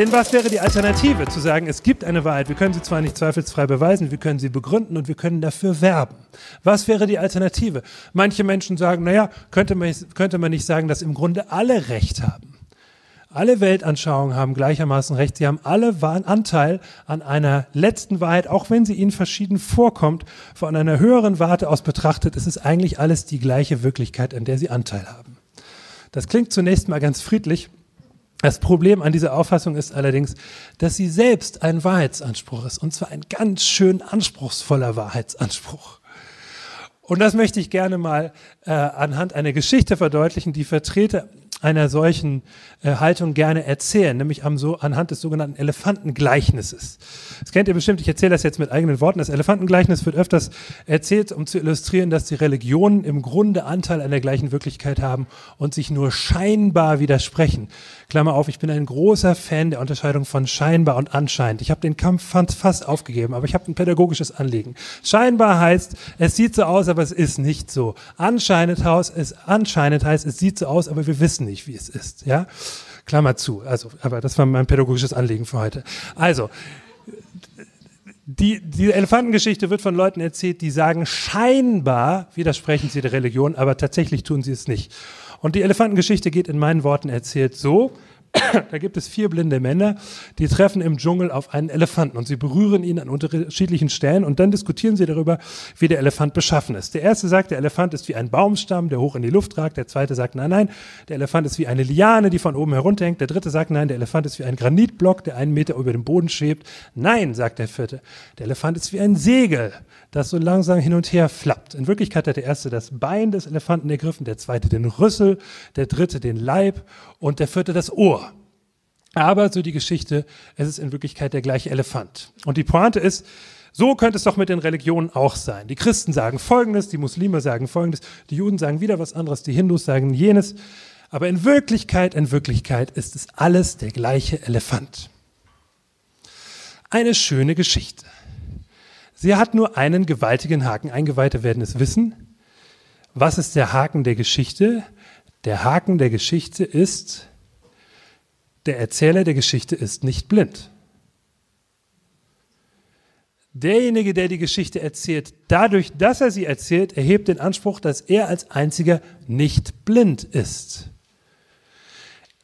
Denn was wäre die Alternative? Zu sagen, es gibt eine Wahrheit, wir können sie zwar nicht zweifelsfrei beweisen, wir können sie begründen und wir können dafür werben. Was wäre die Alternative? Manche Menschen sagen, naja, könnte man, könnte man nicht sagen, dass im Grunde alle Recht haben. Alle Weltanschauungen haben gleichermaßen Recht. Sie haben alle Anteil an einer letzten Wahrheit, auch wenn sie ihnen verschieden vorkommt. Von einer höheren Warte aus betrachtet ist es eigentlich alles die gleiche Wirklichkeit, an der sie Anteil haben. Das klingt zunächst mal ganz friedlich. Das Problem an dieser Auffassung ist allerdings, dass sie selbst ein Wahrheitsanspruch ist, und zwar ein ganz schön anspruchsvoller Wahrheitsanspruch. Und das möchte ich gerne mal äh, anhand einer Geschichte verdeutlichen, die Vertreter einer solchen äh, Haltung gerne erzählen, nämlich am so, anhand des sogenannten Elefantengleichnisses. Das kennt ihr bestimmt, ich erzähle das jetzt mit eigenen Worten. Das Elefantengleichnis wird öfters erzählt, um zu illustrieren, dass die Religionen im Grunde Anteil an der gleichen Wirklichkeit haben und sich nur scheinbar widersprechen. Klammer auf, ich bin ein großer Fan der Unterscheidung von scheinbar und anscheinend. Ich habe den Kampf fast aufgegeben, aber ich habe ein pädagogisches Anliegen. Scheinbar heißt, es sieht so aus, aber es ist nicht so. Anscheinend heißt, es, anscheinend heißt, es sieht so aus, aber wir wissen nicht, wie es ist. Ja? Klammer zu. Also, aber das war mein pädagogisches Anliegen für heute. Also, die, die Elefantengeschichte wird von Leuten erzählt, die sagen, scheinbar widersprechen sie der Religion, aber tatsächlich tun sie es nicht. Und die Elefantengeschichte geht in meinen Worten erzählt so, da gibt es vier blinde Männer, die treffen im Dschungel auf einen Elefanten und sie berühren ihn an unterschiedlichen Stellen und dann diskutieren sie darüber, wie der Elefant beschaffen ist. Der erste sagt, der Elefant ist wie ein Baumstamm, der hoch in die Luft ragt. Der zweite sagt, nein, nein, der Elefant ist wie eine Liane, die von oben herunterhängt. Der dritte sagt, nein, der Elefant ist wie ein Granitblock, der einen Meter über dem Boden schwebt. Nein, sagt der vierte, der Elefant ist wie ein Segel, das so langsam hin und her flappt. In Wirklichkeit hat der erste das Bein des Elefanten ergriffen, der zweite den Rüssel, der dritte den Leib und der vierte das Ohr. Aber so die Geschichte, es ist in Wirklichkeit der gleiche Elefant. Und die Pointe ist, so könnte es doch mit den Religionen auch sein. Die Christen sagen Folgendes, die Muslime sagen Folgendes, die Juden sagen wieder was anderes, die Hindus sagen jenes. Aber in Wirklichkeit, in Wirklichkeit ist es alles der gleiche Elefant. Eine schöne Geschichte. Sie hat nur einen gewaltigen Haken. Eingeweihte werden es wissen. Was ist der Haken der Geschichte? Der Haken der Geschichte ist, der Erzähler der Geschichte ist nicht blind. Derjenige, der die Geschichte erzählt, dadurch, dass er sie erzählt, erhebt den Anspruch, dass er als einziger nicht blind ist.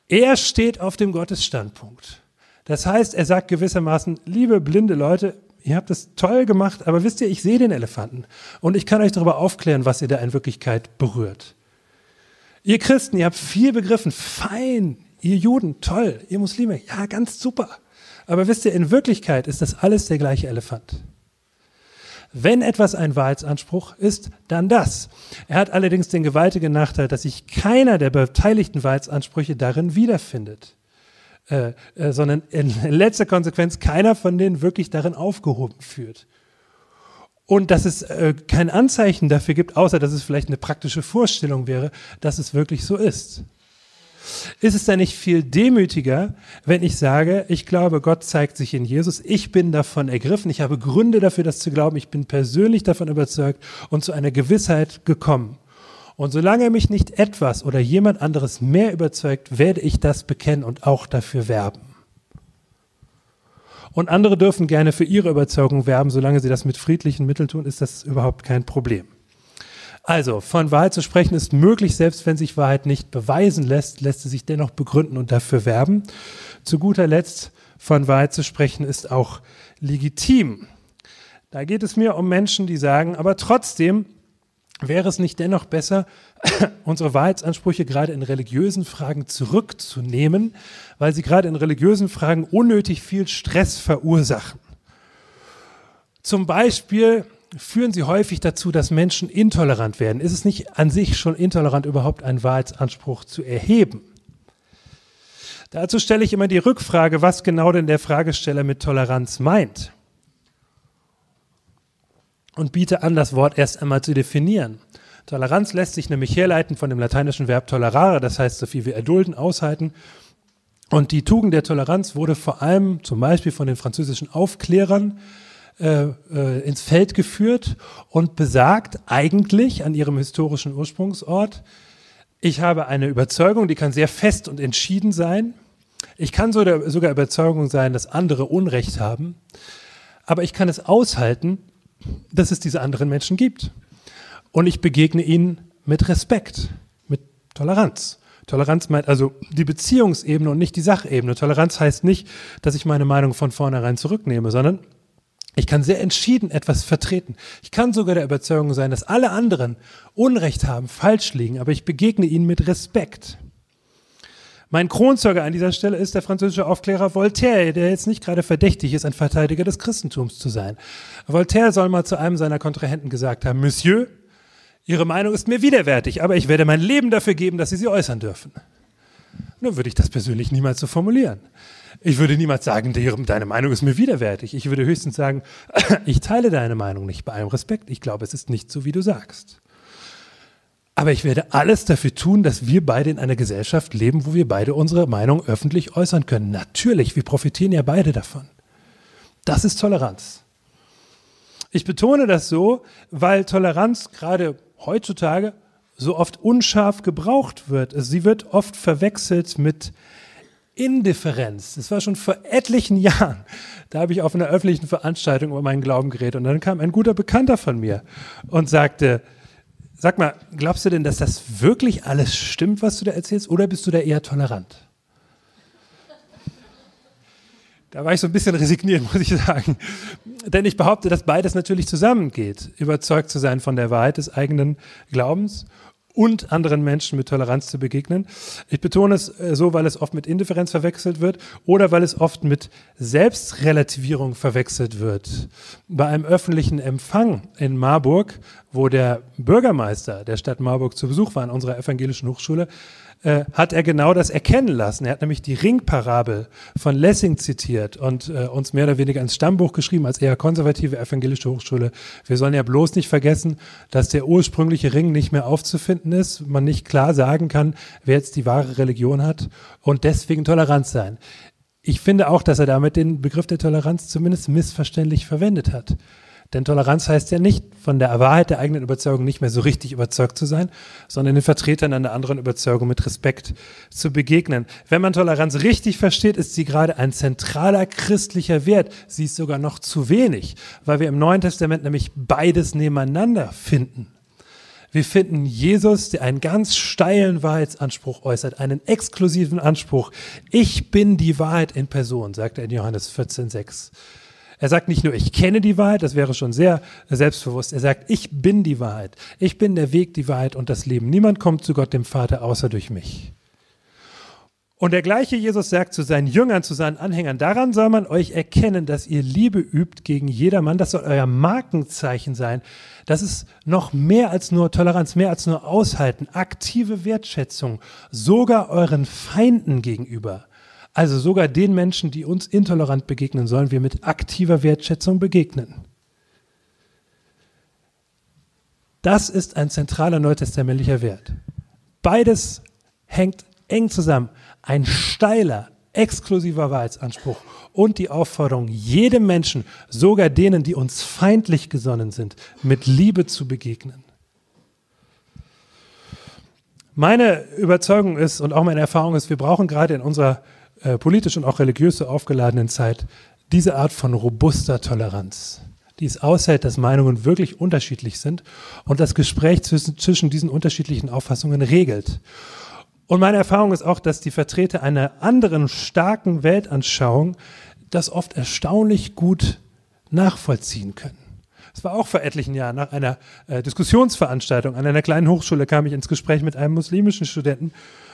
Er steht auf dem Gottesstandpunkt. Das heißt, er sagt gewissermaßen, liebe blinde Leute, ihr habt es toll gemacht, aber wisst ihr, ich sehe den Elefanten und ich kann euch darüber aufklären, was ihr da in Wirklichkeit berührt. Ihr Christen, ihr habt viel begriffen, fein, ihr Juden, toll, ihr Muslime, ja, ganz super. Aber wisst ihr, in Wirklichkeit ist das alles der gleiche Elefant. Wenn etwas ein Wahrheitsanspruch ist, dann das. Er hat allerdings den gewaltigen Nachteil, dass sich keiner der beteiligten Wahrheitsansprüche darin wiederfindet. Äh, äh, sondern in letzter Konsequenz keiner von denen wirklich darin aufgehoben führt. Und dass es äh, kein Anzeichen dafür gibt, außer dass es vielleicht eine praktische Vorstellung wäre, dass es wirklich so ist. Ist es dann nicht viel demütiger, wenn ich sage, ich glaube, Gott zeigt sich in Jesus, ich bin davon ergriffen, ich habe Gründe dafür, das zu glauben, ich bin persönlich davon überzeugt und zu einer Gewissheit gekommen. Und solange mich nicht etwas oder jemand anderes mehr überzeugt, werde ich das bekennen und auch dafür werben. Und andere dürfen gerne für ihre Überzeugung werben, solange sie das mit friedlichen Mitteln tun, ist das überhaupt kein Problem. Also, von Wahrheit zu sprechen ist möglich, selbst wenn sich Wahrheit nicht beweisen lässt, lässt sie sich dennoch begründen und dafür werben. Zu guter Letzt, von Wahrheit zu sprechen ist auch legitim. Da geht es mir um Menschen, die sagen, aber trotzdem wäre es nicht dennoch besser, unsere Wahrheitsansprüche gerade in religiösen Fragen zurückzunehmen, weil sie gerade in religiösen Fragen unnötig viel Stress verursachen. Zum Beispiel führen sie häufig dazu, dass Menschen intolerant werden. Ist es nicht an sich schon intolerant, überhaupt einen Wahrheitsanspruch zu erheben? Dazu stelle ich immer die Rückfrage, was genau denn der Fragesteller mit Toleranz meint. Und biete an, das Wort erst einmal zu definieren. Toleranz lässt sich nämlich herleiten von dem lateinischen Verb tolerare, das heißt so viel wie erdulden, aushalten. Und die Tugend der Toleranz wurde vor allem zum Beispiel von den französischen Aufklärern äh, äh, ins Feld geführt und besagt eigentlich an ihrem historischen Ursprungsort, ich habe eine Überzeugung, die kann sehr fest und entschieden sein. Ich kann sogar Überzeugung sein, dass andere Unrecht haben, aber ich kann es aushalten, dass es diese anderen Menschen gibt. Und ich begegne ihnen mit Respekt, mit Toleranz. Toleranz meint also die Beziehungsebene und nicht die Sachebene. Toleranz heißt nicht, dass ich meine Meinung von vornherein zurücknehme, sondern ich kann sehr entschieden etwas vertreten. Ich kann sogar der Überzeugung sein, dass alle anderen Unrecht haben, falsch liegen, aber ich begegne ihnen mit Respekt. Mein Kronzeuge an dieser Stelle ist der französische Aufklärer Voltaire, der jetzt nicht gerade verdächtig ist, ein Verteidiger des Christentums zu sein. Voltaire soll mal zu einem seiner Kontrahenten gesagt haben, Monsieur, Ihre Meinung ist mir widerwärtig, aber ich werde mein Leben dafür geben, dass Sie sie äußern dürfen. Nun würde ich das persönlich niemals so formulieren. Ich würde niemals sagen, deine Meinung ist mir widerwärtig. Ich würde höchstens sagen, ich teile deine Meinung nicht bei allem Respekt. Ich glaube, es ist nicht so, wie du sagst. Aber ich werde alles dafür tun, dass wir beide in einer Gesellschaft leben, wo wir beide unsere Meinung öffentlich äußern können. Natürlich, wir profitieren ja beide davon. Das ist Toleranz. Ich betone das so, weil Toleranz gerade heutzutage so oft unscharf gebraucht wird. Also sie wird oft verwechselt mit Indifferenz. Das war schon vor etlichen Jahren. Da habe ich auf einer öffentlichen Veranstaltung über meinen Glauben geredet und dann kam ein guter Bekannter von mir und sagte, sag mal, glaubst du denn, dass das wirklich alles stimmt, was du da erzählst, oder bist du da eher tolerant? Da war ich so ein bisschen resigniert, muss ich sagen. Denn ich behaupte, dass beides natürlich zusammengeht. Überzeugt zu sein von der Wahrheit des eigenen Glaubens und anderen Menschen mit Toleranz zu begegnen. Ich betone es äh, so, weil es oft mit Indifferenz verwechselt wird oder weil es oft mit Selbstrelativierung verwechselt wird. Bei einem öffentlichen Empfang in Marburg, wo der Bürgermeister der Stadt Marburg zu Besuch war an unserer evangelischen Hochschule, äh, hat er genau das erkennen lassen. Er hat nämlich die Ringparabel von Lessing zitiert und äh, uns mehr oder weniger ins Stammbuch geschrieben als eher konservative evangelische Hochschule. Wir sollen ja bloß nicht vergessen, dass der ursprüngliche Ring nicht mehr aufzufinden ist, man nicht klar sagen kann, wer jetzt die wahre Religion hat und deswegen Toleranz sein. Ich finde auch, dass er damit den Begriff der Toleranz zumindest missverständlich verwendet hat. Denn Toleranz heißt ja nicht, von der Wahrheit der eigenen Überzeugung nicht mehr so richtig überzeugt zu sein, sondern den Vertretern einer anderen Überzeugung mit Respekt zu begegnen. Wenn man Toleranz richtig versteht, ist sie gerade ein zentraler christlicher Wert. Sie ist sogar noch zu wenig, weil wir im Neuen Testament nämlich beides nebeneinander finden. Wir finden Jesus, der einen ganz steilen Wahrheitsanspruch äußert, einen exklusiven Anspruch. Ich bin die Wahrheit in Person, sagt er in Johannes 14,6. Er sagt nicht nur, ich kenne die Wahrheit, das wäre schon sehr selbstbewusst. Er sagt, ich bin die Wahrheit. Ich bin der Weg, die Wahrheit und das Leben. Niemand kommt zu Gott, dem Vater, außer durch mich. Und der gleiche Jesus sagt zu seinen Jüngern, zu seinen Anhängern, daran soll man euch erkennen, dass ihr Liebe übt gegen jedermann. Das soll euer Markenzeichen sein. Das ist noch mehr als nur Toleranz, mehr als nur Aushalten, aktive Wertschätzung, sogar euren Feinden gegenüber. Also sogar den Menschen, die uns intolerant begegnen, sollen wir mit aktiver Wertschätzung begegnen. Das ist ein zentraler neutestamentlicher Wert. Beides hängt eng zusammen. Ein steiler, exklusiver Wahrheitsanspruch und die Aufforderung, jedem Menschen, sogar denen, die uns feindlich gesonnen sind, mit Liebe zu begegnen. Meine Überzeugung ist und auch meine Erfahrung ist, wir brauchen gerade in unserer äh, politisch und auch religiös so aufgeladenen Zeit diese Art von robuster Toleranz, die es aushält, dass Meinungen wirklich unterschiedlich sind und das Gespräch zwischen, zwischen diesen unterschiedlichen Auffassungen regelt. Und meine Erfahrung ist auch, dass die Vertreter einer anderen starken Weltanschauung das oft erstaunlich gut nachvollziehen können. Es war auch vor etlichen Jahren nach einer äh, Diskussionsveranstaltung an einer kleinen Hochschule kam ich ins Gespräch mit einem muslimischen Studenten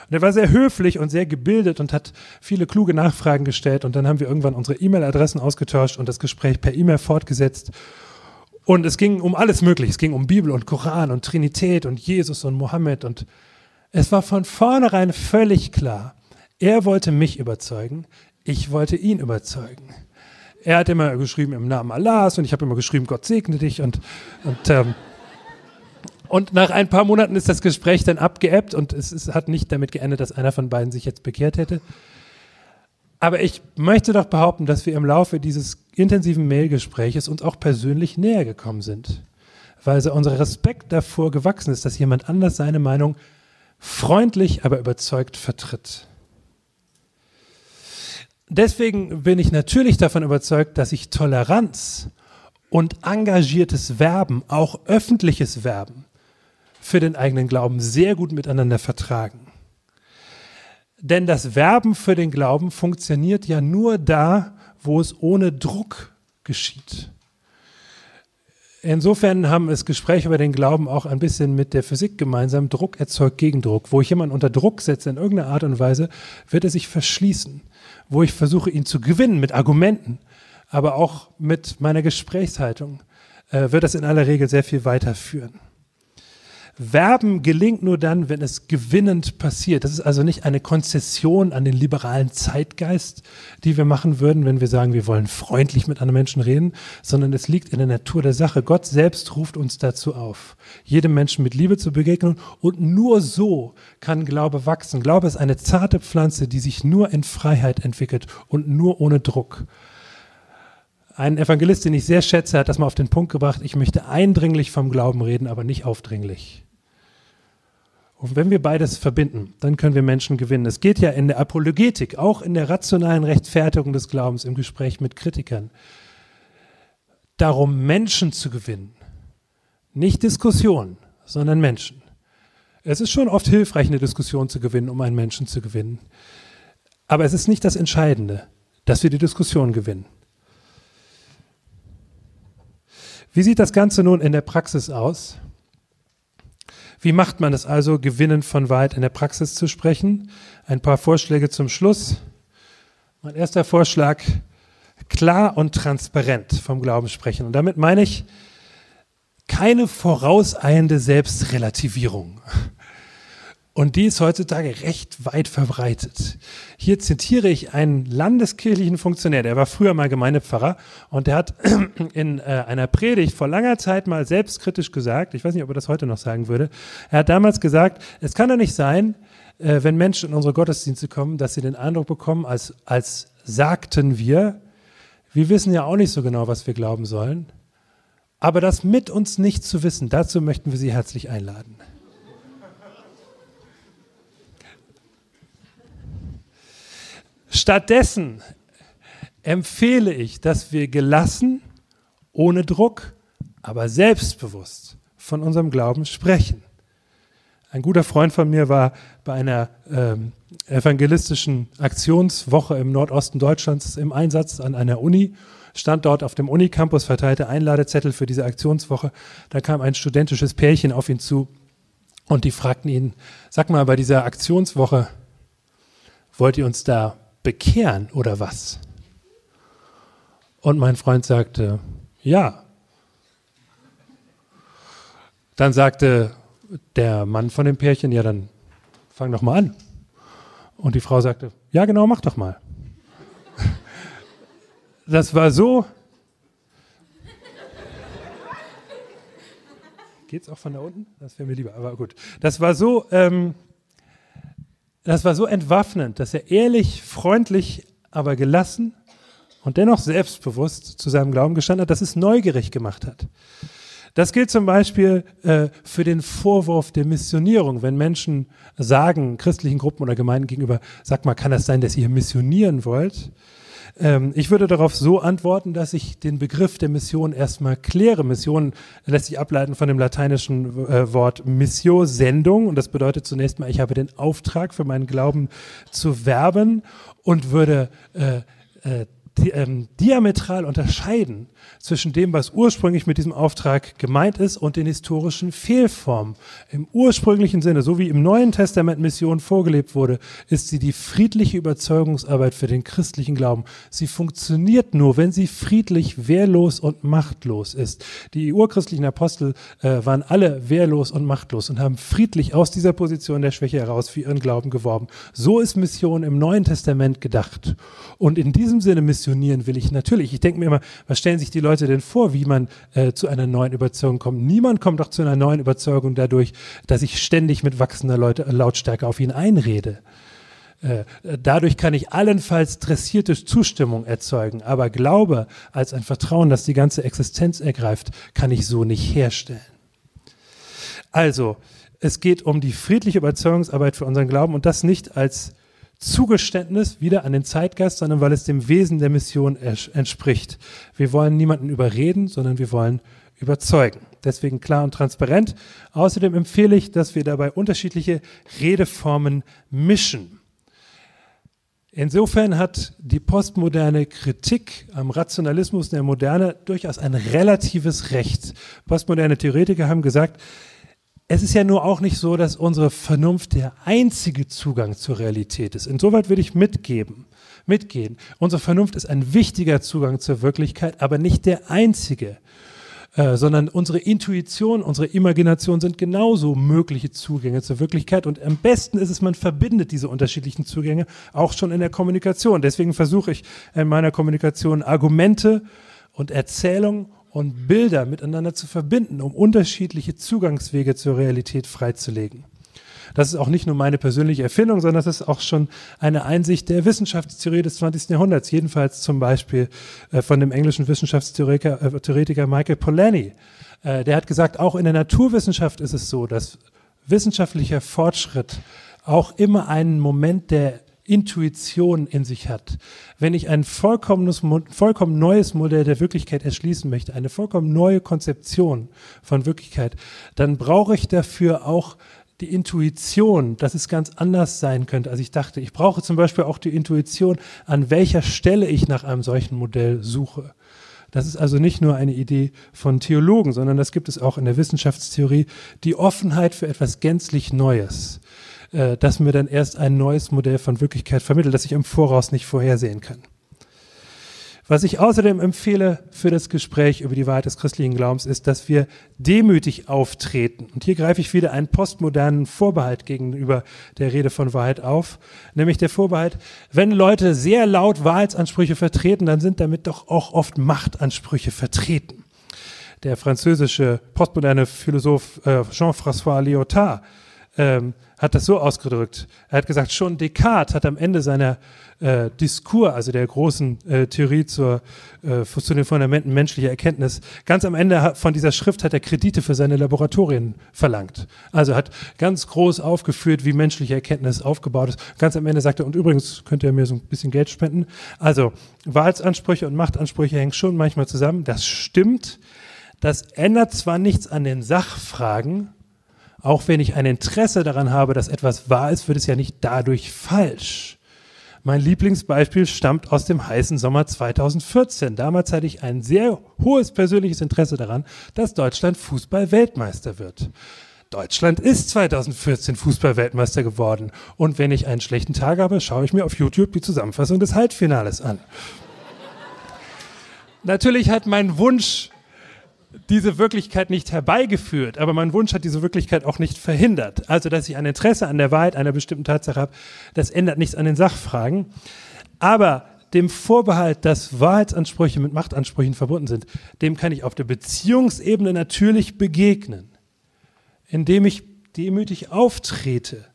und er war sehr höflich und sehr gebildet und hat viele kluge Nachfragen gestellt. Und dann haben wir irgendwann unsere E-Mail-Adressen ausgetauscht und das Gespräch per E-Mail fortgesetzt. Und es ging um alles Mögliche. Es ging um Bibel und Koran und Trinität und Jesus und Mohammed. Und es war von vornherein völlig klar, er wollte mich überzeugen, ich wollte ihn überzeugen. Er hat immer geschrieben im Namen Allahs und ich habe immer geschrieben, Gott segne dich und, und ähm, und nach ein paar Monaten ist das Gespräch dann abgeebbt und es, es hat nicht damit geendet, dass einer von beiden sich jetzt bekehrt hätte. Aber ich möchte doch behaupten, dass wir im Laufe dieses intensiven Mailgespräches uns auch persönlich näher gekommen sind. Weil so unser Respekt davor gewachsen ist, dass jemand anders seine Meinung freundlich, aber überzeugt vertritt. deswegen bin ich natürlich davon überzeugt, dass ich Toleranz und engagiertes Werben, auch öffentliches Werben, für den eigenen Glauben sehr gut miteinander vertragen. Denn das Werben für den Glauben funktioniert ja nur da, wo es ohne Druck geschieht. Insofern haben das Gespräch über den Glauben auch ein bisschen mit der Physik gemeinsam. Druck erzeugt Gegendruck. Wo ich jemanden unter Druck setze in irgendeiner Art und Weise, wird er sich verschließen. Wo ich versuche, ihn zu gewinnen mit Argumenten, aber auch mit meiner Gesprächshaltung, äh, wird das in aller Regel sehr viel weiterführen. Werben gelingt nur dann, wenn es gewinnend passiert. Das ist also nicht eine Konzession an den liberalen Zeitgeist, die wir machen würden, wenn wir sagen, wir wollen freundlich mit anderen Menschen reden, sondern es liegt in der Natur der Sache. Gott selbst ruft uns dazu auf, jedem Menschen mit Liebe zu begegnen und nur so kann Glaube wachsen. Glaube ist eine zarte Pflanze, die sich nur in Freiheit entwickelt und nur ohne Druck. Ein Evangelist, den ich sehr schätze, hat das mal auf den Punkt gebracht, ich möchte eindringlich vom Glauben reden, aber nicht aufdringlich. Und wenn wir beides verbinden, dann können wir Menschen gewinnen. Es geht ja in der Apologetik, auch in der rationalen Rechtfertigung des Glaubens im Gespräch mit Kritikern, darum, Menschen zu gewinnen. Nicht Diskussionen, sondern Menschen. Es ist schon oft hilfreich, eine Diskussion zu gewinnen, um einen Menschen zu gewinnen. Aber es ist nicht das Entscheidende, dass wir die Diskussion gewinnen. Wie sieht das Ganze nun in der Praxis aus? Wie macht man es also, gewinnend von weit in der Praxis zu sprechen? Ein paar Vorschläge zum Schluss. Mein erster Vorschlag, klar und transparent vom Glauben sprechen. Und damit meine ich keine vorauseilende Selbstrelativierung. Und die ist heutzutage recht weit verbreitet. Hier zitiere ich einen landeskirchlichen Funktionär, der war früher mal Gemeindepfarrer und der hat in äh, einer Predigt vor langer Zeit mal selbstkritisch gesagt, ich weiß nicht, ob er das heute noch sagen würde, er hat damals gesagt, es kann doch nicht sein, äh, wenn Menschen in unsere Gottesdienste kommen, dass sie den Eindruck bekommen, als, als sagten wir, wir wissen ja auch nicht so genau, was wir glauben sollen, aber das mit uns nicht zu wissen, dazu möchten wir Sie herzlich einladen. Stattdessen empfehle ich, dass wir gelassen, ohne Druck, aber selbstbewusst von unserem Glauben sprechen. Ein guter Freund von mir war bei einer ähm, evangelistischen Aktionswoche im Nordosten Deutschlands im Einsatz an einer Uni, stand dort auf dem Unicampus, verteilte Einladezettel für diese Aktionswoche. Da kam ein studentisches Pärchen auf ihn zu und die fragten ihn, sag mal, bei dieser Aktionswoche, wollt ihr uns da bekehren oder was? Und mein Freund sagte, ja. Dann sagte der Mann von dem Pärchen, ja, dann fang doch mal an. Und die Frau sagte, ja, genau, mach doch mal. Das war so. Geht's auch von da unten? Das wäre mir lieber, aber gut. Das war so. Ähm, das war so entwaffnend, dass er ehrlich, freundlich, aber gelassen und dennoch selbstbewusst zu seinem Glauben gestanden hat, dass es neugierig gemacht hat. Das gilt zum Beispiel äh, für den Vorwurf der Missionierung, wenn Menschen sagen, christlichen Gruppen oder Gemeinden gegenüber, sag mal, kann das sein, dass ihr missionieren wollt? Ähm, ich würde darauf so antworten, dass ich den Begriff der Mission erstmal kläre. Mission lässt sich ableiten von dem lateinischen äh, Wort Missio, Sendung. Und das bedeutet zunächst mal, ich habe den Auftrag für meinen Glauben zu werben und würde äh, äh, ähm, diametral unterscheiden zwischen dem, was ursprünglich mit diesem Auftrag gemeint ist und den historischen Fehlformen. Im ursprünglichen Sinne, so wie im Neuen Testament Mission vorgelebt wurde, ist sie die friedliche Überzeugungsarbeit für den christlichen Glauben. Sie funktioniert nur, wenn sie friedlich, wehrlos und machtlos ist. Die urchristlichen Apostel äh, waren alle wehrlos und machtlos und haben friedlich aus dieser Position der Schwäche heraus für ihren Glauben geworben. So ist Mission im Neuen Testament gedacht. Und in diesem Sinne missionieren will ich natürlich. Ich denke mir immer, was stellen sich die Leute denn vor, wie man äh, zu einer neuen Überzeugung kommt? Niemand kommt doch zu einer neuen Überzeugung dadurch, dass ich ständig mit wachsender Leute, Lautstärke auf ihn einrede. Äh, dadurch kann ich allenfalls dressierte Zustimmung erzeugen, aber Glaube als ein Vertrauen, das die ganze Existenz ergreift, kann ich so nicht herstellen. Also, es geht um die friedliche Überzeugungsarbeit für unseren Glauben und das nicht als Zugeständnis wieder an den Zeitgeist, sondern weil es dem Wesen der Mission entspricht. Wir wollen niemanden überreden, sondern wir wollen überzeugen. Deswegen klar und transparent. Außerdem empfehle ich, dass wir dabei unterschiedliche Redeformen mischen. Insofern hat die postmoderne Kritik am Rationalismus der Moderne durchaus ein relatives Recht. Postmoderne Theoretiker haben gesagt, es ist ja nur auch nicht so, dass unsere Vernunft der einzige Zugang zur Realität ist. Insoweit würde ich mitgeben, mitgehen. Unsere Vernunft ist ein wichtiger Zugang zur Wirklichkeit, aber nicht der einzige. Äh, sondern unsere Intuition, unsere Imagination sind genauso mögliche Zugänge zur Wirklichkeit. Und am besten ist es, man verbindet diese unterschiedlichen Zugänge auch schon in der Kommunikation. Deswegen versuche ich in meiner Kommunikation Argumente und Erzählungen und Bilder miteinander zu verbinden, um unterschiedliche Zugangswege zur Realität freizulegen. Das ist auch nicht nur meine persönliche Erfindung, sondern das ist auch schon eine Einsicht der Wissenschaftstheorie des 20. Jahrhunderts, jedenfalls zum Beispiel äh, von dem englischen Wissenschaftstheoretiker äh, Michael Polanyi. Äh, der hat gesagt, auch in der Naturwissenschaft ist es so, dass wissenschaftlicher Fortschritt auch immer einen Moment der Intuition in sich hat. Wenn ich ein vollkommenes, vollkommen neues Modell der Wirklichkeit erschließen möchte, eine vollkommen neue Konzeption von Wirklichkeit, dann brauche ich dafür auch die Intuition, dass es ganz anders sein könnte, als ich dachte. Ich brauche zum Beispiel auch die Intuition, an welcher Stelle ich nach einem solchen Modell suche. Das ist also nicht nur eine Idee von Theologen, sondern das gibt es auch in der Wissenschaftstheorie, die Offenheit für etwas gänzlich Neues, äh, das mir dann erst ein neues Modell von Wirklichkeit vermittelt, das ich im Voraus nicht vorhersehen kann. Was ich außerdem empfehle für das Gespräch über die Wahrheit des christlichen Glaubens ist, dass wir demütig auftreten. Und hier greife ich wieder einen postmodernen Vorbehalt gegenüber der Rede von Wahrheit auf, nämlich der Vorbehalt, wenn Leute sehr laut Wahrheitsansprüche vertreten, dann sind damit doch auch oft Machtansprüche vertreten. Der französische postmoderne Philosoph äh, Jean-François Lyotard ähm, hat das so ausgedrückt. Er hat gesagt, schon Descartes hat am Ende seiner äh, Diskur, also der großen äh, Theorie zur, äh, zu den Fundamenten menschlicher Erkenntnis, ganz am Ende von dieser Schrift hat er Kredite für seine Laboratorien verlangt. Also hat ganz groß aufgeführt, wie menschliche Erkenntnis aufgebaut ist. Ganz am Ende sagt er, und übrigens könnt ihr mir so ein bisschen Geld spenden. Also Wahrheitsansprüche und Machtansprüche hängen schon manchmal zusammen. Das stimmt. Das ändert zwar nichts an den Sachfragen, auch wenn ich ein Interesse daran habe, dass etwas wahr ist, wird es ja nicht dadurch falsch. Mein Lieblingsbeispiel stammt aus dem heißen Sommer 2014. Damals hatte ich ein sehr hohes persönliches Interesse daran, dass Deutschland Fußball-Weltmeister wird. Deutschland ist 2014 Fußball-Weltmeister geworden. Und wenn ich einen schlechten Tag habe, schaue ich mir auf YouTube die Zusammenfassung des Halbfinales an. Natürlich hat mein Wunsch diese Wirklichkeit nicht herbeigeführt, aber mein Wunsch hat diese Wirklichkeit auch nicht verhindert. Also, dass ich ein Interesse an der Wahrheit einer bestimmten Tatsache habe, das ändert nichts an den Sachfragen. Aber dem Vorbehalt, dass Wahrheitsansprüche mit Machtansprüchen verbunden sind, dem kann ich auf der Beziehungsebene natürlich begegnen, indem ich demütig auftrete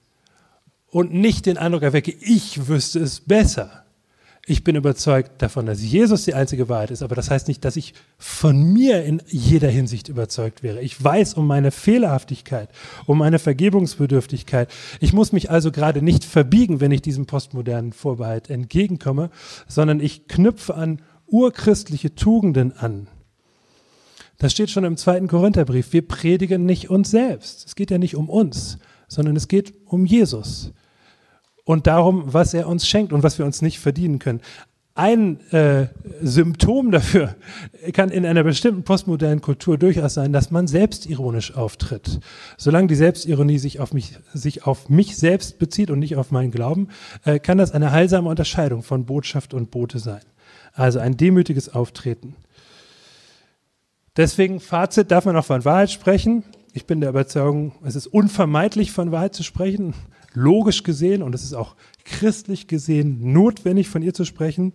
und nicht den Eindruck erwecke, ich wüsste es besser. Ich bin überzeugt davon, dass Jesus die einzige Wahrheit ist, aber das heißt nicht, dass ich von mir in jeder Hinsicht überzeugt wäre. Ich weiß um meine Fehlerhaftigkeit, um meine Vergebungsbedürftigkeit. Ich muss mich also gerade nicht verbiegen, wenn ich diesem postmodernen Vorbehalt entgegenkomme, sondern ich knüpfe an urchristliche Tugenden an. Das steht schon im zweiten Korintherbrief. Wir predigen nicht uns selbst. Es geht ja nicht um uns, sondern es geht um Jesus und darum, was er uns schenkt und was wir uns nicht verdienen können. Ein äh, Symptom dafür kann in einer bestimmten postmodernen Kultur durchaus sein, dass man selbstironisch auftritt. Solange die Selbstironie sich auf mich, sich auf mich selbst bezieht und nicht auf meinen Glauben, äh, kann das eine heilsame Unterscheidung von Botschaft und Bote sein. Also ein demütiges Auftreten. Deswegen, Fazit, darf man auch von Wahrheit sprechen. Ich bin der Überzeugung, es ist unvermeidlich, von Wahrheit zu sprechen logisch gesehen und es ist auch christlich gesehen notwendig, von ihr zu sprechen.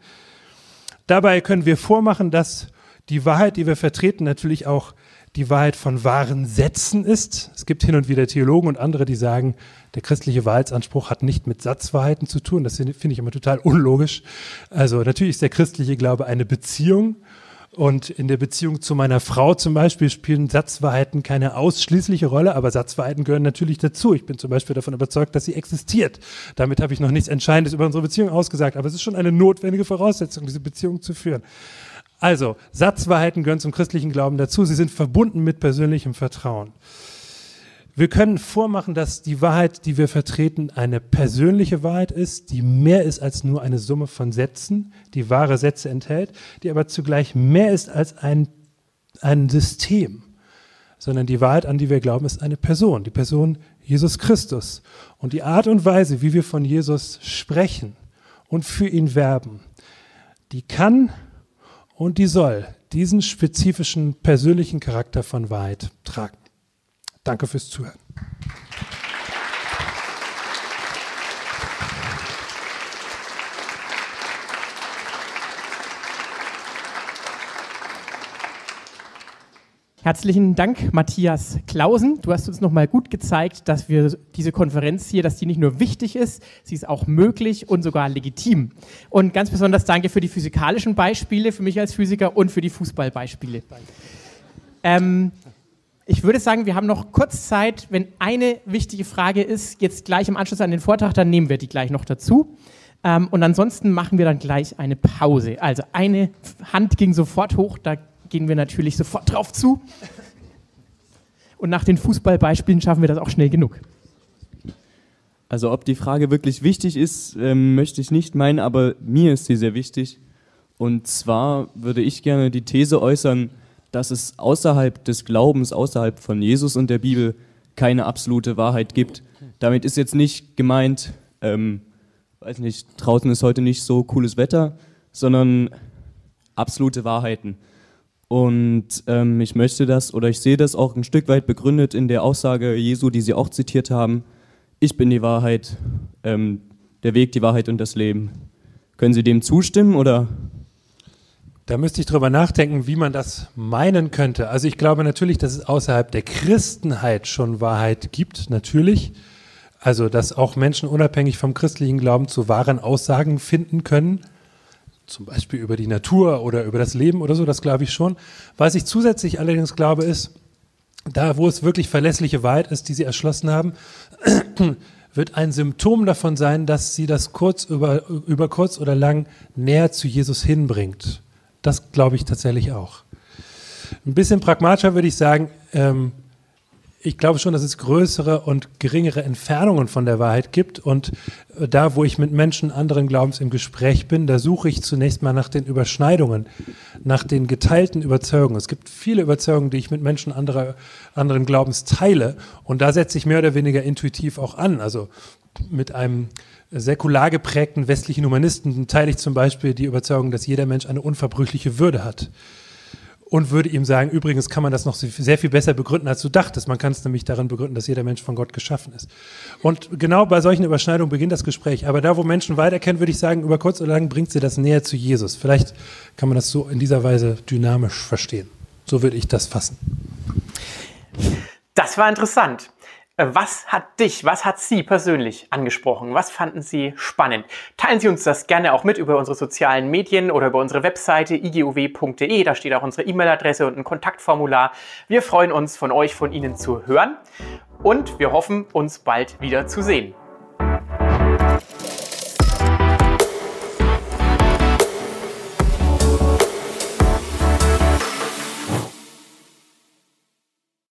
Dabei können wir vormachen, dass die Wahrheit, die wir vertreten, natürlich auch die Wahrheit von wahren Sätzen ist. Es gibt hin und wieder Theologen und andere, die sagen, der christliche Wahrheitsanspruch hat nicht mit Satzwahrheiten zu tun. Das finde ich immer total unlogisch. Also natürlich ist der christliche Glaube eine Beziehung Und in der Beziehung zu meiner Frau zum Beispiel spielen Satzwahrheiten keine ausschließliche Rolle, aber Satzwahrheiten gehören natürlich dazu. Ich bin zum Beispiel davon überzeugt, dass sie existiert. Damit habe ich noch nichts Entscheidendes über unsere Beziehung ausgesagt, aber es ist schon eine notwendige Voraussetzung, diese Beziehung zu führen. Also, Satzwahrheiten gehören zum christlichen Glauben dazu. Sie sind verbunden mit persönlichem Vertrauen. Wir können vormachen, dass die Wahrheit, die wir vertreten, eine persönliche Wahrheit ist, die mehr ist als nur eine Summe von Sätzen, die wahre Sätze enthält, die aber zugleich mehr ist als ein, ein System, sondern die Wahrheit, an die wir glauben, ist eine Person, die Person Jesus Christus. Und die Art und Weise, wie wir von Jesus sprechen und für ihn werben, die kann und die soll diesen spezifischen persönlichen Charakter von Wahrheit tragen. Danke fürs Zuhören. Herzlichen Dank, Matthias Klausen. Du hast uns nochmal gut gezeigt, dass wir diese Konferenz hier, dass die nicht nur wichtig ist, sie ist auch möglich und sogar legitim. Und ganz besonders danke für die physikalischen Beispiele, für mich als Physiker und für die Fußballbeispiele. Ähm, ich würde sagen, wir haben noch kurz Zeit. Wenn eine wichtige Frage ist, jetzt gleich im Anschluss an den Vortrag, dann nehmen wir die gleich noch dazu. Ähm, und ansonsten machen wir dann gleich eine Pause. Also eine Hand ging sofort hoch, da gehen wir natürlich sofort drauf zu. Und nach den Fußballbeispielen schaffen wir das auch schnell genug. Also ob die Frage wirklich wichtig ist, ähm, möchte ich nicht meinen, aber mir ist sie sehr wichtig. Und zwar würde ich gerne die These äußern, dass es außerhalb des Glaubens, außerhalb von Jesus und der Bibel keine absolute Wahrheit gibt. Damit ist jetzt nicht gemeint, ähm, weiß nicht, draußen ist heute nicht so cooles Wetter, sondern absolute Wahrheiten. Und ähm, ich möchte das oder ich sehe das auch ein Stück weit begründet in der Aussage Jesu, die Sie auch zitiert haben. Ich bin die Wahrheit, ähm, der Weg, die Wahrheit und das Leben. Können Sie dem zustimmen oder? Da müsste ich drüber nachdenken, wie man das meinen könnte. Also ich glaube natürlich, dass es außerhalb der Christenheit schon Wahrheit gibt, natürlich. Also dass auch Menschen unabhängig vom christlichen Glauben zu wahren Aussagen finden können. Zum Beispiel über die Natur oder über das Leben oder so, das glaube ich schon. Was ich zusätzlich allerdings glaube, ist, da wo es wirklich verlässliche Wahrheit ist, die sie erschlossen haben, wird ein Symptom davon sein, dass sie das kurz über, über kurz oder lang näher zu Jesus hinbringt. Das glaube ich tatsächlich auch. Ein bisschen pragmatischer würde ich sagen, ähm, ich glaube schon, dass es größere und geringere Entfernungen von der Wahrheit gibt. Und äh, da, wo ich mit Menschen anderen Glaubens im Gespräch bin, da suche ich zunächst mal nach den Überschneidungen, nach den geteilten Überzeugungen. Es gibt viele Überzeugungen, die ich mit Menschen anderer, anderen Glaubens teile. Und da setze ich mehr oder weniger intuitiv auch an. Also mit einem säkular geprägten westlichen Humanisten teile ich zum Beispiel die Überzeugung, dass jeder Mensch eine unverbrüchliche Würde hat. Und würde ihm sagen, übrigens kann man das noch sehr viel besser begründen, als du dachtest. Man kann es nämlich darin begründen, dass jeder Mensch von Gott geschaffen ist. Und genau bei solchen Überschneidungen beginnt das Gespräch. Aber da, wo Menschen weiterkennen, würde ich sagen, über kurz oder lang bringt sie das näher zu Jesus. Vielleicht kann man das so in dieser Weise dynamisch verstehen. So würde ich das fassen. Das war interessant. Äh, was hat dich, was hat Sie persönlich angesprochen? Was fanden Sie spannend? Teilen Sie uns das gerne auch mit über unsere sozialen Medien oder über unsere Webseite iguw.de. Da steht auch unsere E-Mail-Adresse und ein Kontaktformular. Wir freuen uns, von euch, von Ihnen zu hören und wir hoffen, uns bald wieder zu sehen.